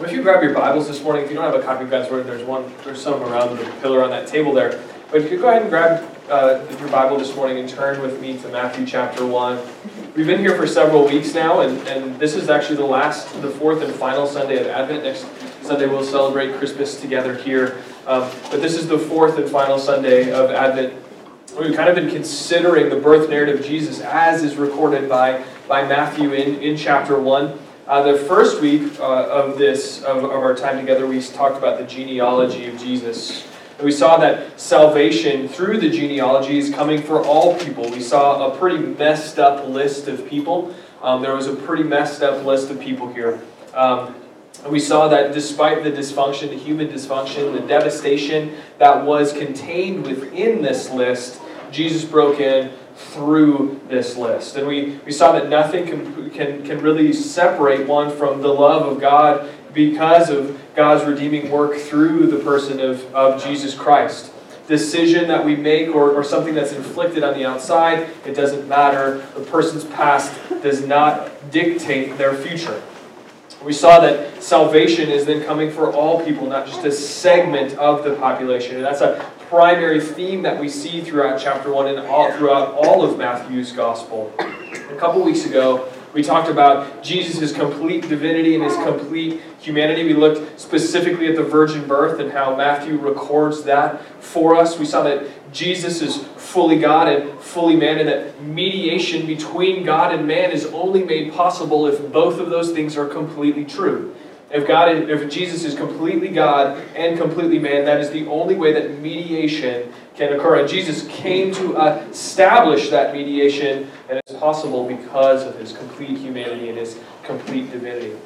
If you grab your Bibles this morning, if you don't have a copy of God's Word, there's one, there's some around the pillar on that table there. But you could go ahead and grab uh, your Bible this morning and turn with me to Matthew chapter 1. We've been here for several weeks now, and, and this is actually the last, the fourth and final Sunday of Advent. Next Sunday we'll celebrate Christmas together here. Um, but this is the fourth and final Sunday of Advent. We've kind of been considering the birth narrative of Jesus as is recorded by, by Matthew in, in chapter 1. Uh, the first week uh, of this, of, of our time together, we talked about the genealogy of Jesus. And we saw that salvation through the genealogy is coming for all people. We saw a pretty messed up list of people. Um, there was a pretty messed up list of people here. Um, and we saw that despite the dysfunction, the human dysfunction, the devastation that was contained within this list, Jesus broke in through this list. And we, we saw that nothing can, can, can really separate one from the love of God because of God's redeeming work through the person of, of Jesus Christ. Decision that we make or, or something that's inflicted on the outside, it doesn't matter. The person's past does not dictate their future. We saw that salvation is then coming for all people, not just a segment of the population. And that's a primary theme that we see throughout chapter 1 and all, throughout all of Matthew's gospel. A couple weeks ago, we talked about Jesus' complete divinity and his complete humanity. We looked specifically at the virgin birth and how Matthew records that for us. We saw that Jesus is fully God and fully man, and that mediation between God and man is only made possible if both of those things are completely true. If God, if Jesus is completely God and completely man, that is the only way that mediation can occur. And Jesus came to establish that mediation, and it's possible because of his complete humanity and his complete divinity.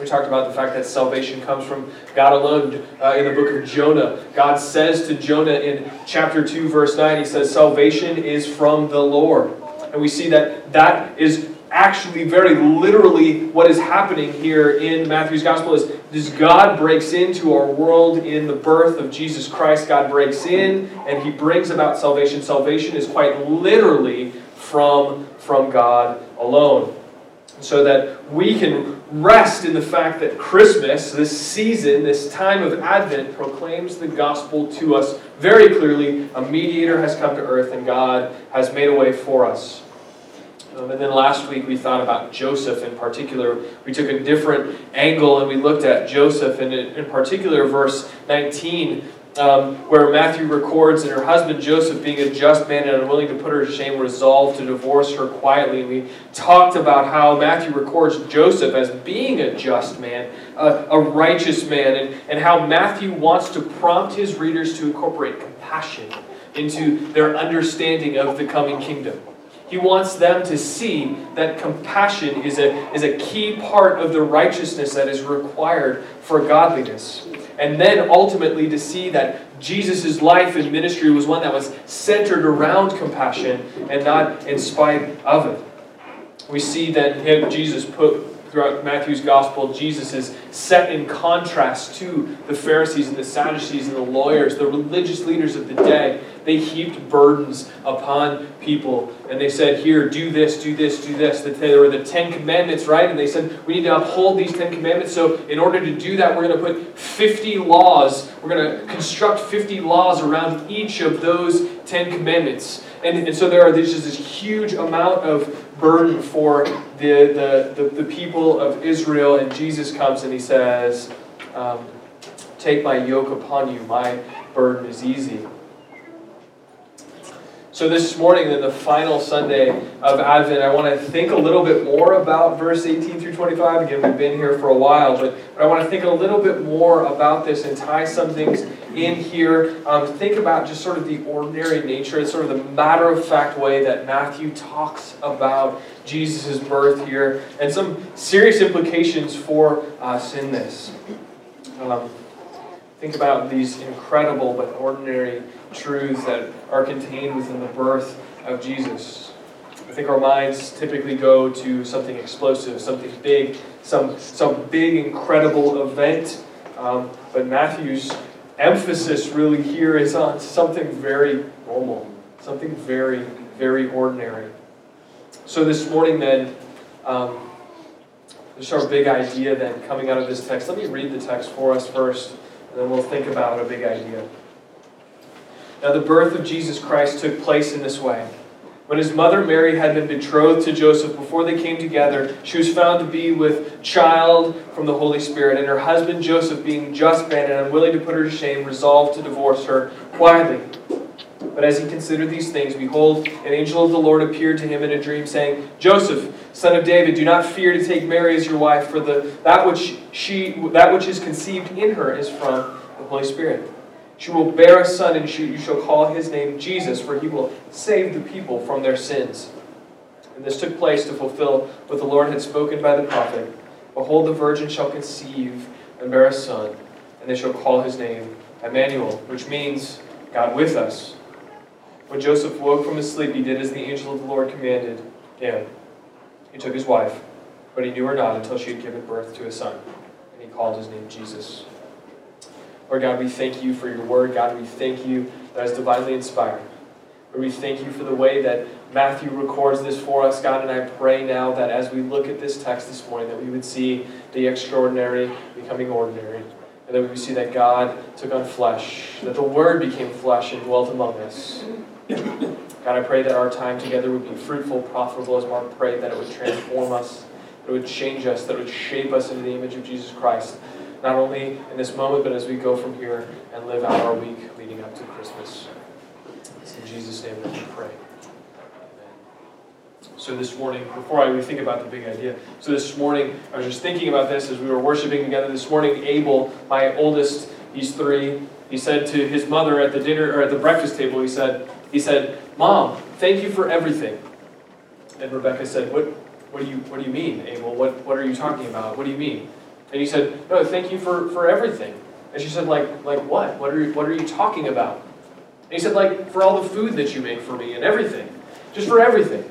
We talked about the fact that salvation comes from God alone. Uh, in the book of Jonah, God says to Jonah in chapter 2, verse 9, He says, Salvation is from the Lord. And we see that that is actually very literally what is happening here in Matthew's gospel is this God breaks into our world in the birth of Jesus Christ. God breaks in and he brings about salvation. Salvation is quite literally from, from God alone. So that we can rest in the fact that Christmas, this season, this time of Advent, proclaims the gospel to us very clearly. A mediator has come to earth and God has made a way for us. Um, and then last week we thought about Joseph in particular. We took a different angle and we looked at Joseph, and in particular, verse 19, um, where Matthew records that her husband Joseph, being a just man and unwilling to put her to shame, resolved to divorce her quietly. And we talked about how Matthew records Joseph as being a just man, a, a righteous man, and, and how Matthew wants to prompt his readers to incorporate compassion into their understanding of the coming kingdom. He wants them to see that compassion is a, is a key part of the righteousness that is required for godliness. And then ultimately to see that Jesus' life and ministry was one that was centered around compassion and not in spite of it. We see that him, Jesus put throughout Matthew's gospel, Jesus is set in contrast to the Pharisees and the Sadducees and the lawyers, the religious leaders of the day. They heaped burdens upon people and they said, Here, do this, do this, do this. There were the Ten Commandments, right? And they said, We need to uphold these Ten Commandments. So, in order to do that, we're going to put 50 laws, we're going to construct 50 laws around each of those Ten Commandments. And, and so there are there's just this huge amount of burden for the, the, the, the people of Israel. And Jesus comes and he says, um, Take my yoke upon you, my burden is easy. So, this morning, then the final Sunday of Advent, I want to think a little bit more about verse 18 through 25. Again, we've been here for a while, but, but I want to think a little bit more about this and tie some things in here. Um, think about just sort of the ordinary nature, it's sort of the matter of fact way that Matthew talks about Jesus' birth here, and some serious implications for us in this. Um, think about these incredible but ordinary truths that are contained within the birth of Jesus. I think our minds typically go to something explosive, something big, some, some big, incredible event. Um, but Matthew's emphasis really here is on something very normal, something very, very ordinary. So this morning, then, um, Just our big idea then coming out of this text. Let me read the text for us first, and then we'll think about a big idea. Now, the birth of Jesus Christ took place in this way. When his mother Mary had been betrothed to Joseph before they came together, she was found to be with child from the Holy Spirit, and her husband Joseph, being just man and unwilling to put her to shame, resolved to divorce her quietly. But as he considered these things, behold, an angel of the Lord appeared to him in a dream, saying, Joseph, son of David, do not fear to take Mary as your wife, for the, that, which she, that which is conceived in her is from the Holy Spirit. She will bear a son, and you shall call his name Jesus, for he will save the people from their sins. And this took place to fulfill what the Lord had spoken by the prophet Behold, the virgin shall conceive and bear a son, and they shall call his name Emmanuel, which means God with us. When Joseph woke from his sleep, he did as the angel of the Lord commanded him. He took his wife, but he knew her not until she had given birth to a son, and he called his name Jesus. Lord God, we thank you for your word. God, we thank you that is divinely inspired. Lord, we thank you for the way that Matthew records this for us, God, and I pray now that as we look at this text this morning, that we would see the extraordinary becoming ordinary, and that we would see that God took on flesh, that the Word became flesh and dwelt among us. God, I pray that our time together would be fruitful, profitable, as Mark prayed, that it would transform us, that it would change us, that it would shape us into the image of Jesus Christ, not only in this moment, but as we go from here and live out our week leading up to Christmas. It's in Jesus' name that we pray. So this morning, before I think about the big idea, so this morning I was just thinking about this as we were worshiping together. This morning, Abel, my oldest, he's three. He said to his mother at the dinner or at the breakfast table, he said, he said, Mom, thank you for everything. And Rebecca said, What, what, do, you, what do you mean, Abel? What, what are you talking about? What do you mean? And he said, No, thank you for, for everything. And she said, like, like what? What are, you, what are you talking about? And he said, like, for all the food that you make for me and everything. Just for everything.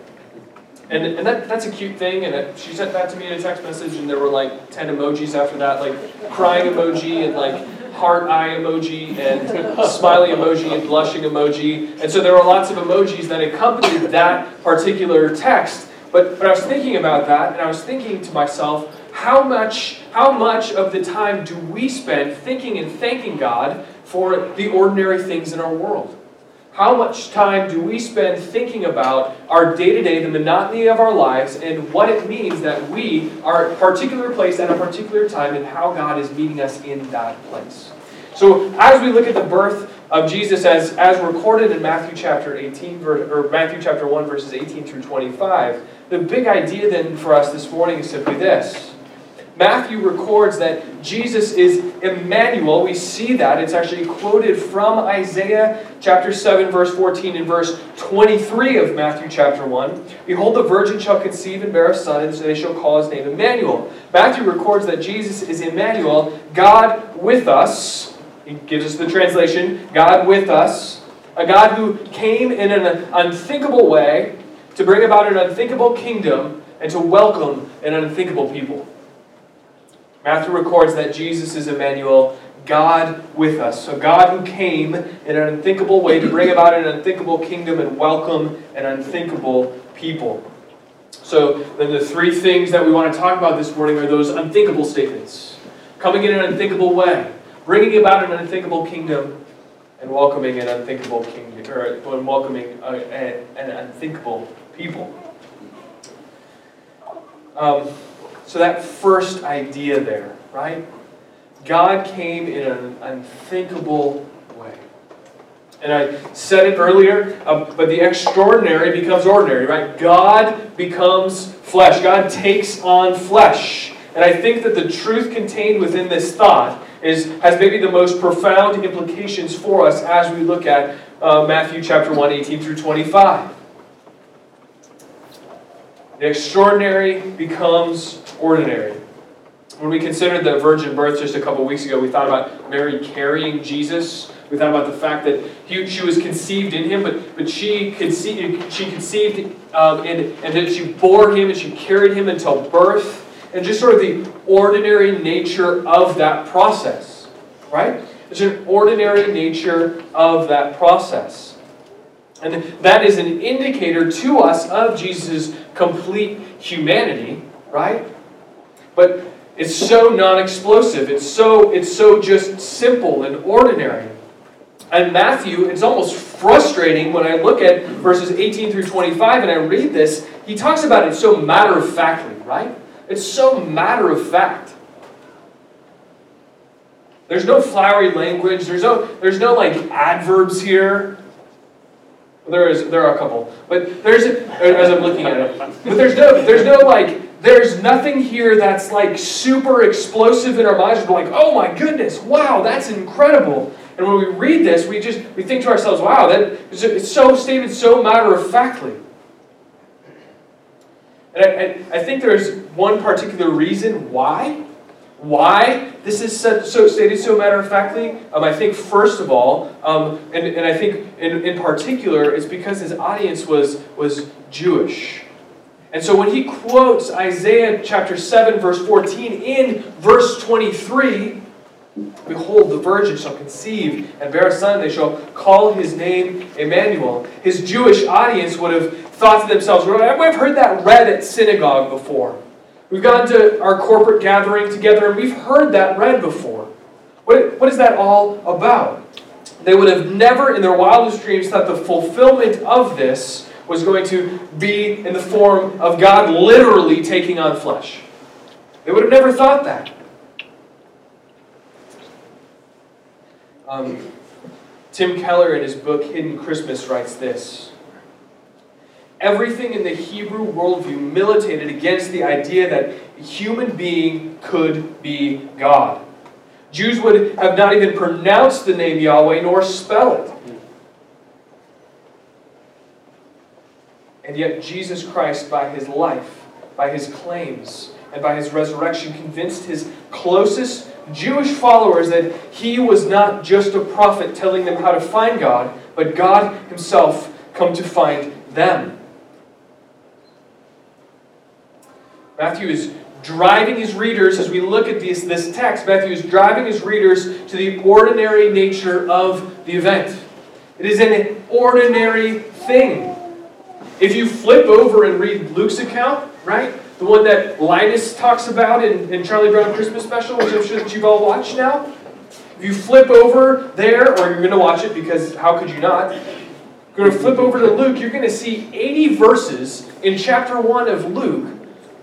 And, and that, that's a cute thing. And it, she sent that to me in a text message, and there were like 10 emojis after that, like crying emoji and like heart eye emoji and smiley emoji and blushing emoji. And so there were lots of emojis that accompanied that particular text. But, but I was thinking about that, and I was thinking to myself, how much, how much of the time do we spend thinking and thanking God for the ordinary things in our world? How much time do we spend thinking about our day to day, the monotony of our lives, and what it means that we are a particular place at a particular time and how God is meeting us in that place? So, as we look at the birth of Jesus as, as recorded in Matthew chapter 18, or Matthew chapter 1, verses 18 through 25, the big idea then for us this morning is simply this Matthew records that Jesus is Emmanuel. We see that. It's actually quoted from Isaiah chapter 7, verse 14, and verse 23 of Matthew chapter 1. Behold, the virgin shall conceive and bear a son, and they shall call his name Emmanuel. Matthew records that Jesus is Emmanuel, God with us. He gives us the translation God with us. A God who came in an unthinkable way to bring about an unthinkable kingdom and to welcome an unthinkable people. Matthew records that Jesus is Emmanuel, God with us. So, God who came in an unthinkable way to bring about an unthinkable kingdom and welcome an unthinkable people. So, then the three things that we want to talk about this morning are those unthinkable statements coming in an unthinkable way, bringing about an unthinkable kingdom, and welcoming an unthinkable kingdom, or welcoming an unthinkable people. Um, so, that first idea there, right? God came in an unthinkable way. And I said it earlier, uh, but the extraordinary becomes ordinary, right? God becomes flesh. God takes on flesh. And I think that the truth contained within this thought is, has maybe the most profound implications for us as we look at uh, Matthew chapter 1, 18 through 25. The extraordinary becomes ordinary. When we considered the virgin birth just a couple weeks ago, we thought about Mary carrying Jesus. We thought about the fact that he, she was conceived in him, but, but she conceived, she conceived um, and, and that she bore him and she carried him until birth. And just sort of the ordinary nature of that process, right? It's an ordinary nature of that process. And that is an indicator to us of Jesus' complete humanity, right? but it's so non-explosive. It's so it's so just simple and ordinary. And Matthew, it's almost frustrating when I look at verses 18 through 25 and I read this. He talks about it so matter of factly, right? It's so matter of fact. There's no flowery language. There's no, there's no like adverbs here. There is, there are a couple, but there's as I'm looking at it. But there's no, there's no like, there's nothing here that's like super explosive in our minds. We're like, oh my goodness, wow, that's incredible. And when we read this, we just we think to ourselves, wow, that it's so stated so matter of factly. And I, I, think there's one particular reason why why this is so, so stated so matter of factly? Um, I think, first of all, um, and, and I think in, in particular, it's because his audience was, was Jewish. And so when he quotes Isaiah chapter 7, verse 14, in verse 23, Behold, the virgin shall conceive and bear a son, they shall call his name Emmanuel. His Jewish audience would have thought to themselves, I've heard that read at synagogue before. We've gone to our corporate gathering together and we've heard that read before. What, what is that all about? They would have never in their wildest dreams thought the fulfillment of this was going to be in the form of God literally taking on flesh. They would have never thought that. Um, Tim Keller, in his book Hidden Christmas, writes this everything in the Hebrew worldview militated against the idea that a human being could be God. Jews would have not even pronounced the name Yahweh nor spell it. And yet, Jesus Christ, by his life, by his claims, and by his resurrection, convinced his closest Jewish followers that he was not just a prophet telling them how to find God, but God himself come to find them. Matthew is driving his readers, as we look at this, this text, Matthew is driving his readers to the ordinary nature of the event. It is an ordinary thing. If you flip over and read Luke's account, right? The one that Linus talks about in, in Charlie Brown Christmas Special, which I'm sure that you've all watched now. If you flip over there, or you're going to watch it because how could you not? You're going to flip over to Luke, you're going to see 80 verses in chapter 1 of Luke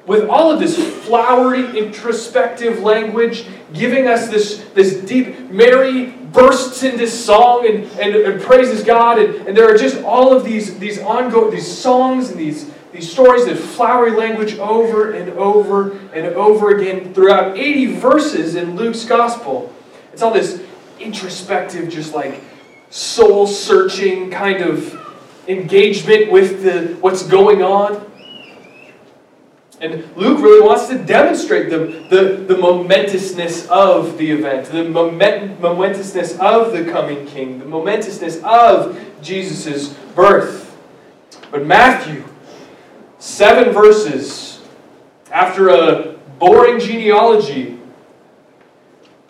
with all of this flowery, introspective language, giving us this, this deep, Mary bursts into song and, and, and praises God, and, and there are just all of these, these ongoing, these songs and these, these stories, that flowery language over and over and over again throughout 80 verses in Luke's gospel. It's all this introspective, just like soul searching kind of engagement with the, what's going on. And Luke really wants to demonstrate the, the, the momentousness of the event, the moment, momentousness of the coming king, the momentousness of Jesus' birth. But Matthew, seven verses after a boring genealogy,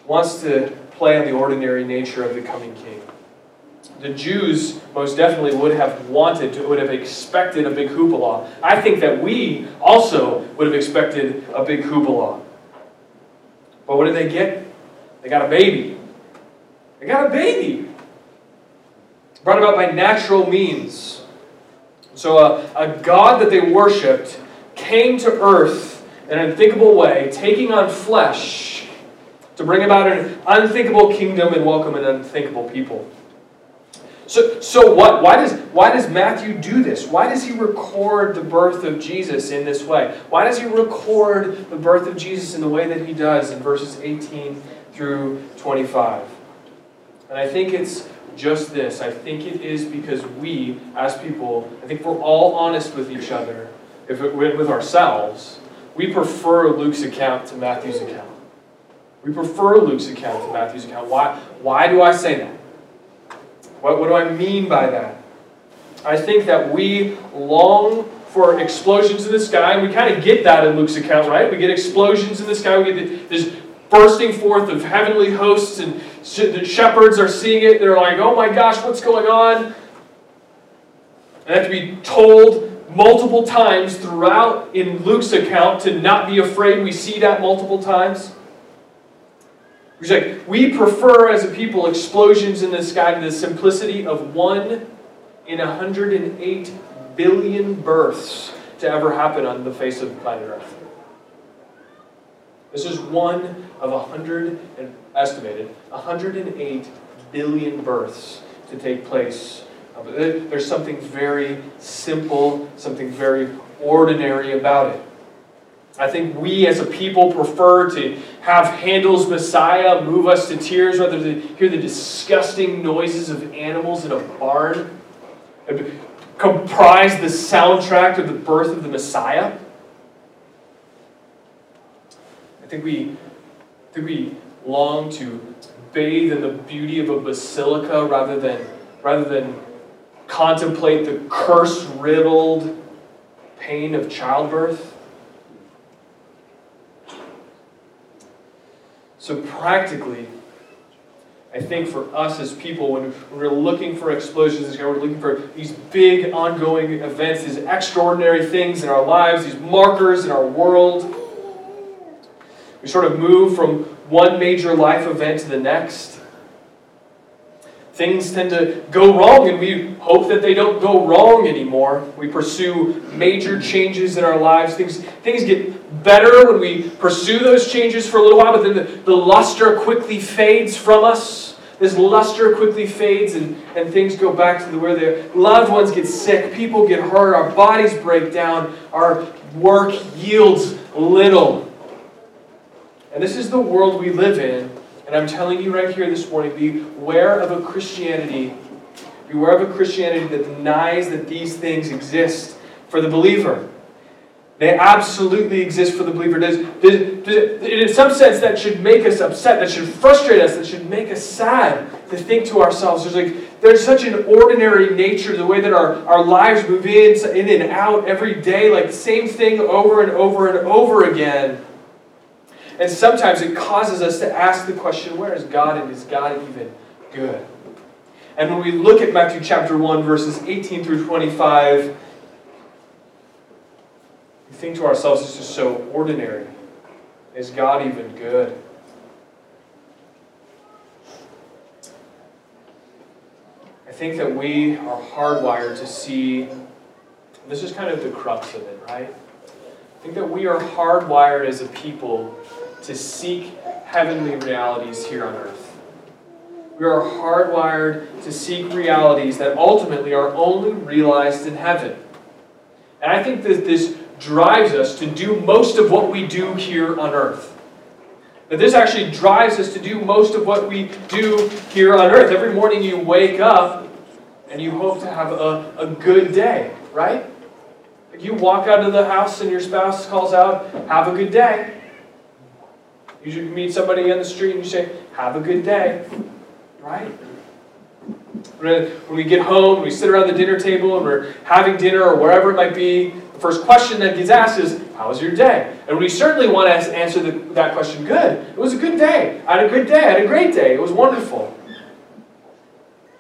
wants to play on the ordinary nature of the coming king the Jews most definitely would have wanted to, would have expected a big hoopla. I think that we also would have expected a big hoopla. But what did they get? They got a baby. They got a baby. Brought about by natural means. So a, a God that they worshipped came to earth in an unthinkable way, taking on flesh to bring about an unthinkable kingdom and welcome an unthinkable people. So, so what? Why does, why does Matthew do this? Why does he record the birth of Jesus in this way? Why does he record the birth of Jesus in the way that he does in verses 18 through 25? And I think it's just this. I think it is because we, as people, I think we're all honest with each other, if it, with ourselves, we prefer Luke's account to Matthew's account. We prefer Luke's account to Matthew's account. Why, why do I say that? What, what do I mean by that? I think that we long for explosions in the sky, and we kind of get that in Luke's account, right? We get explosions in the sky, we get this bursting forth of heavenly hosts, and the shepherds are seeing it. They're like, oh my gosh, what's going on? And have to be told multiple times throughout in Luke's account to not be afraid. We see that multiple times. He's like, we prefer as a people explosions in the sky to the simplicity of one in 108 billion births to ever happen on the face of planet Earth. This is one of 100, and estimated, 108 billion births to take place. There's something very simple, something very ordinary about it. I think we as a people prefer to have Handel's Messiah move us to tears rather than hear the disgusting noises of animals in a barn comprise the soundtrack of the birth of the Messiah. I think we, I think we long to bathe in the beauty of a basilica rather than, rather than contemplate the curse riddled pain of childbirth. So, practically, I think for us as people, when we're looking for explosions, we're looking for these big ongoing events, these extraordinary things in our lives, these markers in our world, we sort of move from one major life event to the next. Things tend to go wrong, and we hope that they don't go wrong anymore. We pursue major changes in our lives. Things, things get better when we pursue those changes for a little while, but then the, the luster quickly fades from us. This luster quickly fades, and, and things go back to the, where their loved ones get sick, people get hurt, our bodies break down, our work yields little. And this is the world we live in. And I'm telling you right here this morning beware of a Christianity, beware of a Christianity that denies that these things exist for the believer. They absolutely exist for the believer. Does, does, does, in some sense, that should make us upset, that should frustrate us, that should make us sad to think to ourselves. There's like there's such an ordinary nature the way that our, our lives move in, in and out every day, like the same thing over and over and over again. And sometimes it causes us to ask the question where is God and is God even good? And when we look at Matthew chapter 1, verses 18 through 25, we think to ourselves, this is so ordinary. Is God even good? I think that we are hardwired to see, this is kind of the crux of it, right? I think that we are hardwired as a people to seek heavenly realities here on earth. We are hardwired to seek realities that ultimately are only realized in heaven. And I think that this drives us to do most of what we do here on earth. That this actually drives us to do most of what we do here on earth. Every morning you wake up and you hope to have a, a good day, right? You walk out of the house and your spouse calls out, Have a good day. You meet somebody on the street and you say, Have a good day. Right? When we get home, we sit around the dinner table and we're having dinner or wherever it might be, the first question that gets asked is, How was your day? And we certainly want to answer the, that question good. It was a good day. I had a good day. I had a great day. It was wonderful.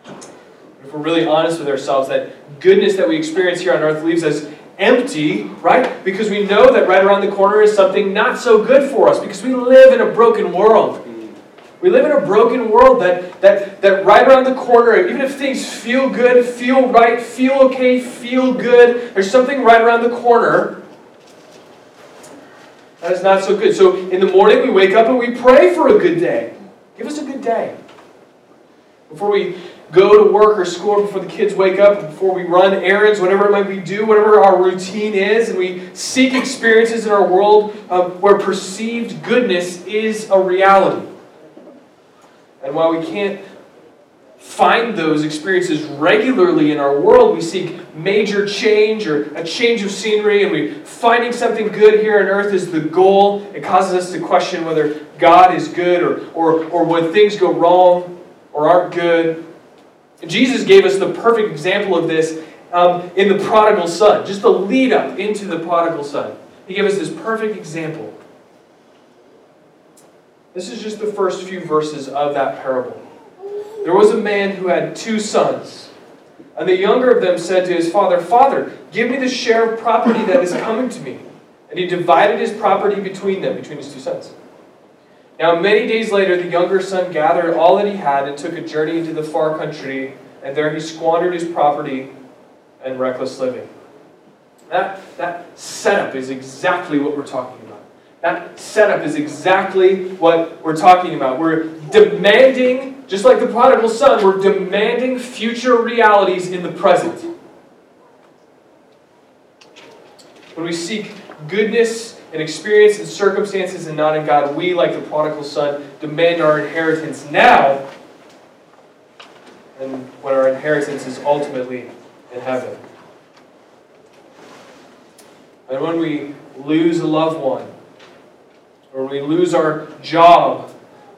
If we're really honest with ourselves, that goodness that we experience here on earth leaves us empty, right? Because we know that right around the corner is something not so good for us because we live in a broken world. We live in a broken world that, that, that right around the corner, even if things feel good, feel right, feel okay, feel good, there's something right around the corner that is not so good. So in the morning, we wake up and we pray for a good day. Give us a good day. Before we go to work or school before the kids wake up, before we run errands, whatever it might be do, whatever our routine is, and we seek experiences in our world um, where perceived goodness is a reality. And while we can't find those experiences regularly in our world, we seek major change or a change of scenery, and we finding something good here on earth is the goal. It causes us to question whether God is good or, or, or when things go wrong or aren't good, Jesus gave us the perfect example of this um, in the prodigal son, just the lead up into the prodigal son. He gave us this perfect example. This is just the first few verses of that parable. There was a man who had two sons. And the younger of them said to his father, Father, give me the share of property that is coming to me. And he divided his property between them, between his two sons. Now, many days later, the younger son gathered all that he had and took a journey into the far country, and there he squandered his property and reckless living. That, that setup is exactly what we're talking about. That setup is exactly what we're talking about. We're demanding, just like the prodigal son, we're demanding future realities in the present. When we seek goodness and experience in circumstances and not in God, we, like the prodigal son, demand our inheritance now, and when our inheritance is ultimately in heaven. And when we lose a loved one, or we lose our job,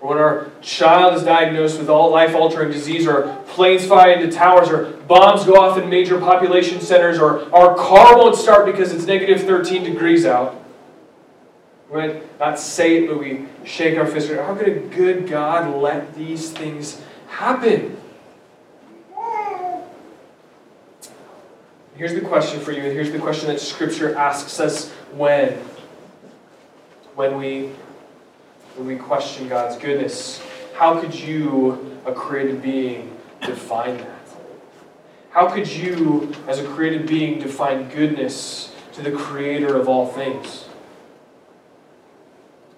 or when our child is diagnosed with all life altering disease, or planes fly into towers, or bombs go off in major population centers, or our car won't start because it's negative 13 degrees out. We might not say it, but we shake our fist. How could a good God let these things happen? Here's the question for you, and here's the question that Scripture asks us when when we when we question God's goodness. How could you, a created being, define that? How could you, as a created being, define goodness to the creator of all things?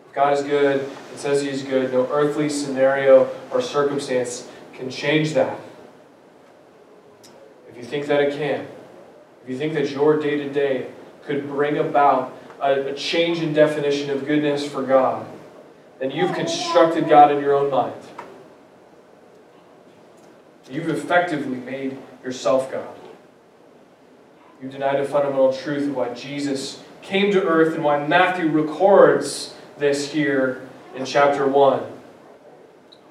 If God is good, it says He is good. No earthly scenario or circumstance can change that. If you think that it can, if you think that your day to day could bring about a, a change in definition of goodness for God, then you've constructed God in your own mind. You've effectively made yourself God. You've denied a fundamental truth of why Jesus came to earth and why Matthew records this here in chapter 1.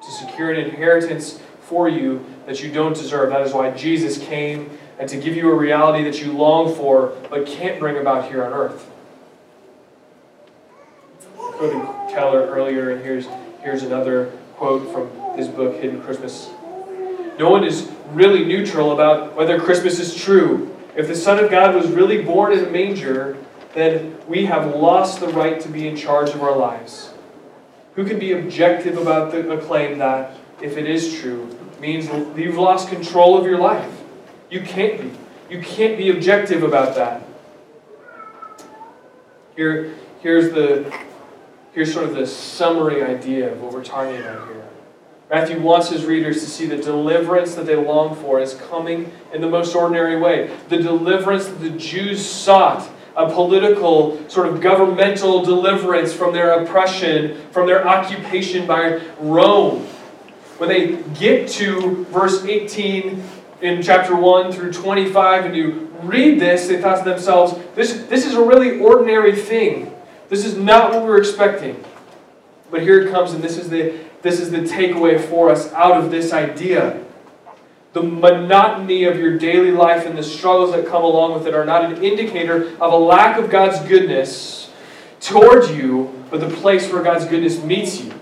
To secure an inheritance for you that you don't deserve. That is why Jesus came and to give you a reality that you long for but can't bring about here on earth. Quoted Keller earlier, and here's, here's another quote from his book, Hidden Christmas. No one is really neutral about whether Christmas is true. If the Son of God was really born in a manger, then we have lost the right to be in charge of our lives. Who can be objective about the, claim that, if it is true, means you've lost control of your life? You can't be. You can't be objective about that. Here, here's the here's sort of the summary idea of what we're talking about here. Matthew wants his readers to see the deliverance that they long for is coming in the most ordinary way. The deliverance that the Jews sought, a political, sort of governmental deliverance from their oppression, from their occupation by Rome. When they get to verse 18 in chapter 1 through 25 and you read this, they thought to themselves, this, this is a really ordinary thing. This is not what we were expecting. But here it comes, and this is the, this is the takeaway for us out of this idea. The monotony of your daily life and the struggles that come along with it are not an indicator of a lack of God's goodness towards you, but the place where God's goodness meets you.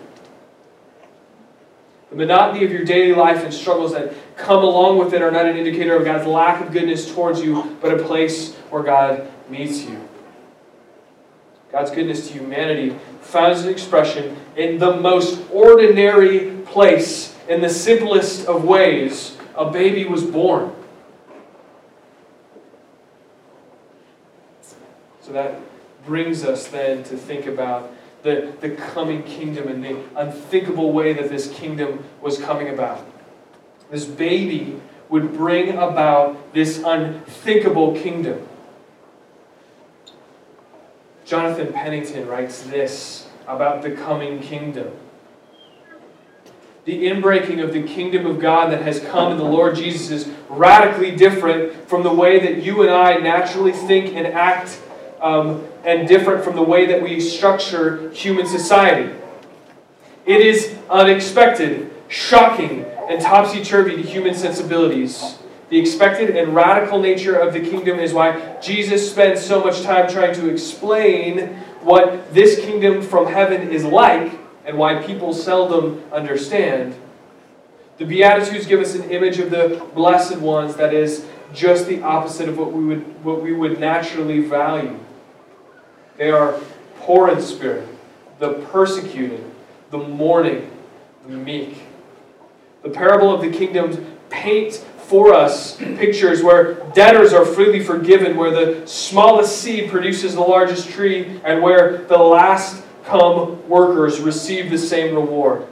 The monotony of your daily life and struggles that come along with it are not an indicator of God's lack of goodness towards you, but a place where God meets you. God's goodness to humanity finds an expression in the most ordinary place, in the simplest of ways. A baby was born. So that brings us then to think about the, the coming kingdom and the unthinkable way that this kingdom was coming about. This baby would bring about this unthinkable kingdom. Jonathan Pennington writes this about the coming kingdom. The inbreaking of the kingdom of God that has come in the Lord Jesus is radically different from the way that you and I naturally think and act um, and different from the way that we structure human society. It is unexpected, shocking, and topsy turvy to human sensibilities. The expected and radical nature of the kingdom is why Jesus spends so much time trying to explain what this kingdom from heaven is like and why people seldom understand. The Beatitudes give us an image of the blessed ones that is just the opposite of what we would, what we would naturally value. They are poor in spirit, the persecuted, the mourning, the meek. The parable of the kingdoms paint for us pictures where debtors are freely forgiven, where the smallest seed produces the largest tree, and where the last come workers receive the same reward.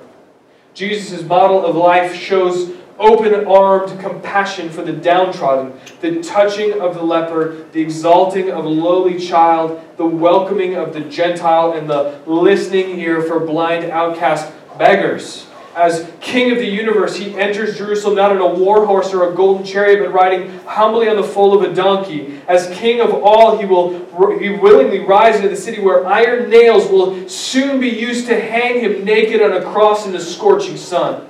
Jesus' model of life shows open armed compassion for the downtrodden, the touching of the leper, the exalting of a lowly child, the welcoming of the Gentile, and the listening ear for blind outcast beggars. As King of the universe, he enters Jerusalem not on a war horse or a golden chariot, but riding humbly on the foal of a donkey. As King of all, he will he willingly rise into the city where iron nails will soon be used to hang him naked on a cross in the scorching sun.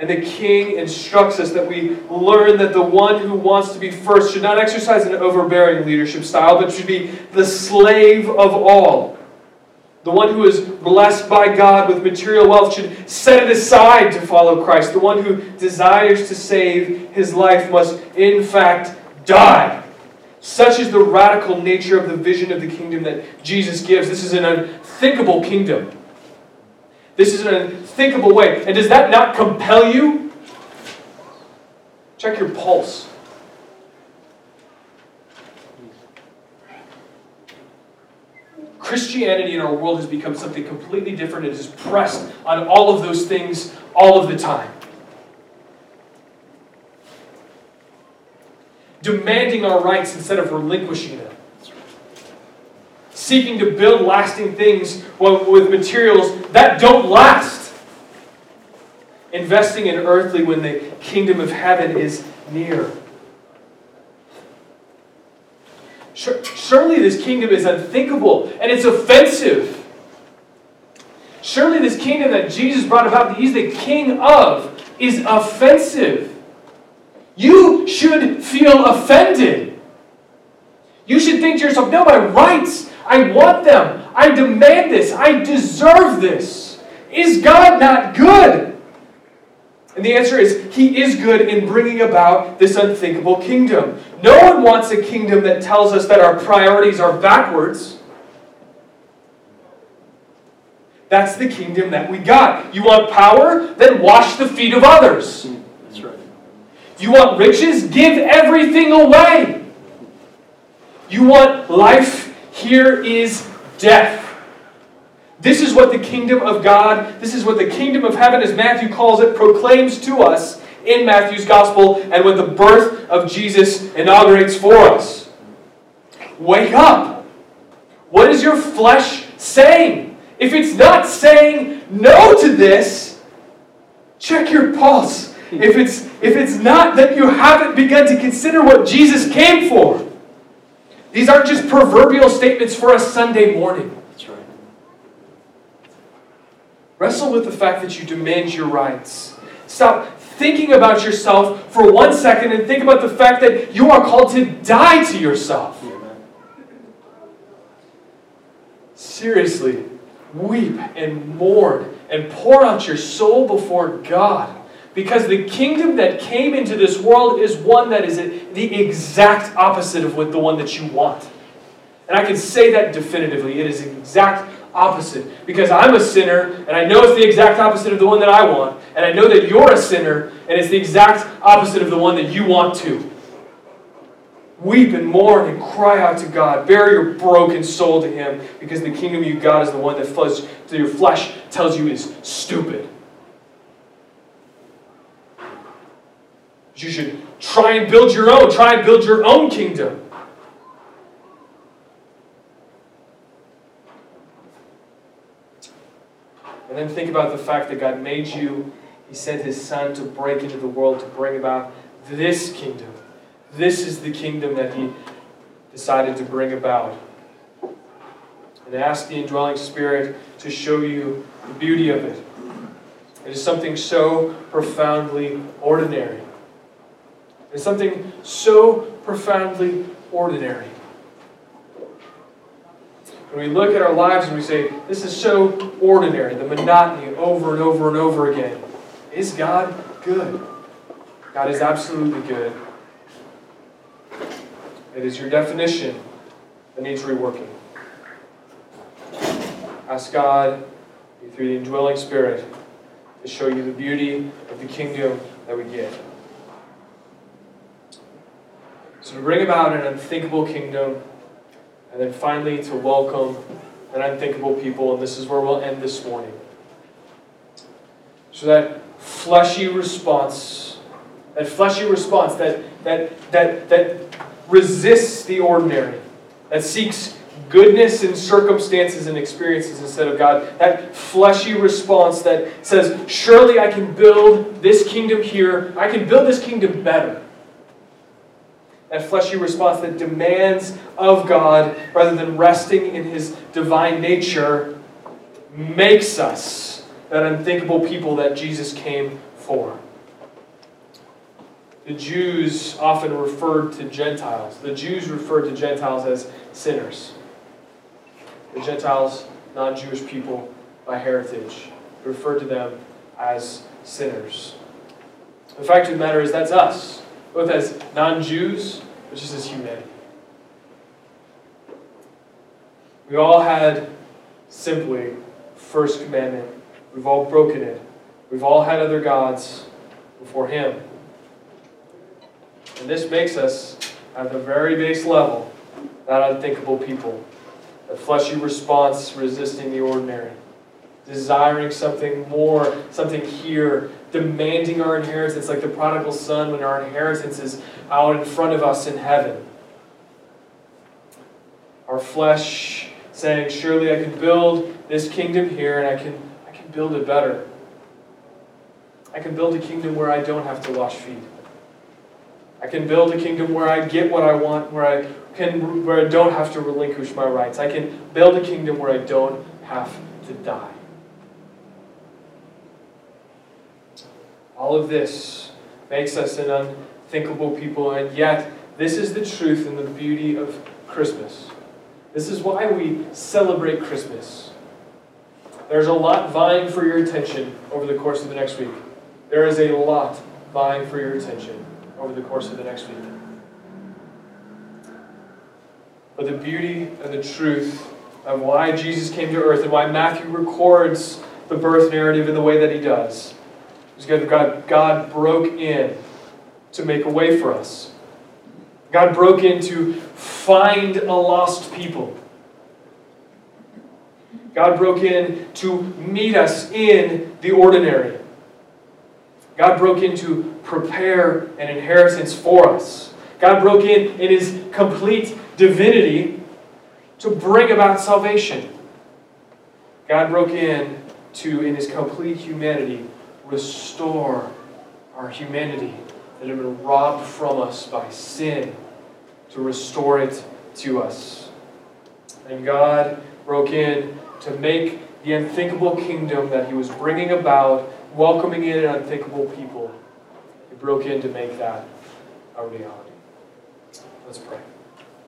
And the king instructs us that we learn that the one who wants to be first should not exercise an overbearing leadership style, but should be the slave of all. The one who is blessed by God with material wealth should set it aside to follow Christ. The one who desires to save his life must, in fact, die. Such is the radical nature of the vision of the kingdom that Jesus gives. This is an unthinkable kingdom. This is an unthinkable way. And does that not compel you? Check your pulse. Christianity in our world has become something completely different. It is pressed on all of those things all of the time. Demanding our rights instead of relinquishing them. Seeking to build lasting things with materials that don't last. Investing in earthly when the kingdom of heaven is near. Surely this kingdom is unthinkable and it's offensive. Surely this kingdom that Jesus brought about, that he's the king of, is offensive. You should feel offended. You should think to yourself, no, my rights, I want them. I demand this. I deserve this. Is God not good? And the answer is, He is good in bringing about this unthinkable kingdom. No one wants a kingdom that tells us that our priorities are backwards. That's the kingdom that we got. You want power? Then wash the feet of others. That's right. You want riches? Give everything away. You want life? Here is death. This is what the kingdom of God, this is what the kingdom of heaven, as Matthew calls it, proclaims to us in Matthew's gospel and what the birth of Jesus inaugurates for us. Wake up. What is your flesh saying? If it's not saying no to this, check your pulse. If it's if it's not that you haven't begun to consider what Jesus came for. These aren't just proverbial statements for a Sunday morning. Wrestle with the fact that you demand your rights. Stop thinking about yourself for one second and think about the fact that you are called to die to yourself. Seriously, weep and mourn and pour out your soul before God. Because the kingdom that came into this world is one that is the exact opposite of what the one that you want. And I can say that definitively. It is exact opposite. Because I'm a sinner, and I know it's the exact opposite of the one that I want. And I know that you're a sinner, and it's the exact opposite of the one that you want to. Weep and mourn and cry out to God. Bare your broken soul to Him, because the kingdom you got is the one that your flesh tells you is stupid. You should try and build your own. Try and build your own kingdom. And then think about the fact that God made you, He sent His Son to break into the world, to bring about this kingdom. This is the kingdom that He decided to bring about. And ask the indwelling Spirit to show you the beauty of it. It is something so profoundly ordinary. It's something so profoundly ordinary. When we look at our lives and we say, this is so ordinary, the monotony over and over and over again, Is God good? God is absolutely good. It is your definition that needs reworking. Ask God, through the indwelling Spirit, to show you the beauty of the kingdom that we get. So, to bring about an unthinkable kingdom, and then finally to welcome an unthinkable people, and this is where we'll end this morning. So, that fleshy response, that fleshy response that, that, that, that resists the ordinary, that seeks goodness in circumstances and experiences instead of God. That fleshy response that says, Surely I can build this kingdom here, I can build this kingdom better. That fleshy response that demands of God rather than resting in his divine nature makes us that unthinkable people that Jesus came for. The Jews often referred to Gentiles. The Jews referred to Gentiles as sinners. The Gentiles, non Jewish people by heritage, referred to them as sinners. The fact of the matter is, that's us, both as non Jews, but just as humanity. We all had simply first commandment. We've all broken it. We've all had other gods before Him. And this makes us, at the very base level, that unthinkable people. A fleshy response resisting the ordinary. Desiring something more, something here, demanding our inheritance, like the prodigal son when our inheritance is out in front of us in heaven. Our flesh saying, Surely I can build this kingdom here and I can, I can build it better. I can build a kingdom where I don't have to wash feet. I can build a kingdom where I get what I want, where I can where I don't have to relinquish my rights. I can build a kingdom where I don't have to die. All of this makes us an unthinkable people, and yet this is the truth and the beauty of Christmas. This is why we celebrate Christmas. There's a lot vying for your attention over the course of the next week. There is a lot vying for your attention over the course of the next week. But the beauty and the truth of why Jesus came to earth and why Matthew records the birth narrative in the way that he does is because God, God broke in to make a way for us. God broke in to find a lost people. God broke in to meet us in the ordinary. God broke in to prepare an inheritance for us. God broke in in his complete divinity to bring about salvation. God broke in to, in his complete humanity, restore our humanity that had been robbed from us by sin, to restore it to us. And God broke in to make the unthinkable kingdom that he was bringing about, welcoming in an unthinkable people He broke in to make that a reality. Let's pray.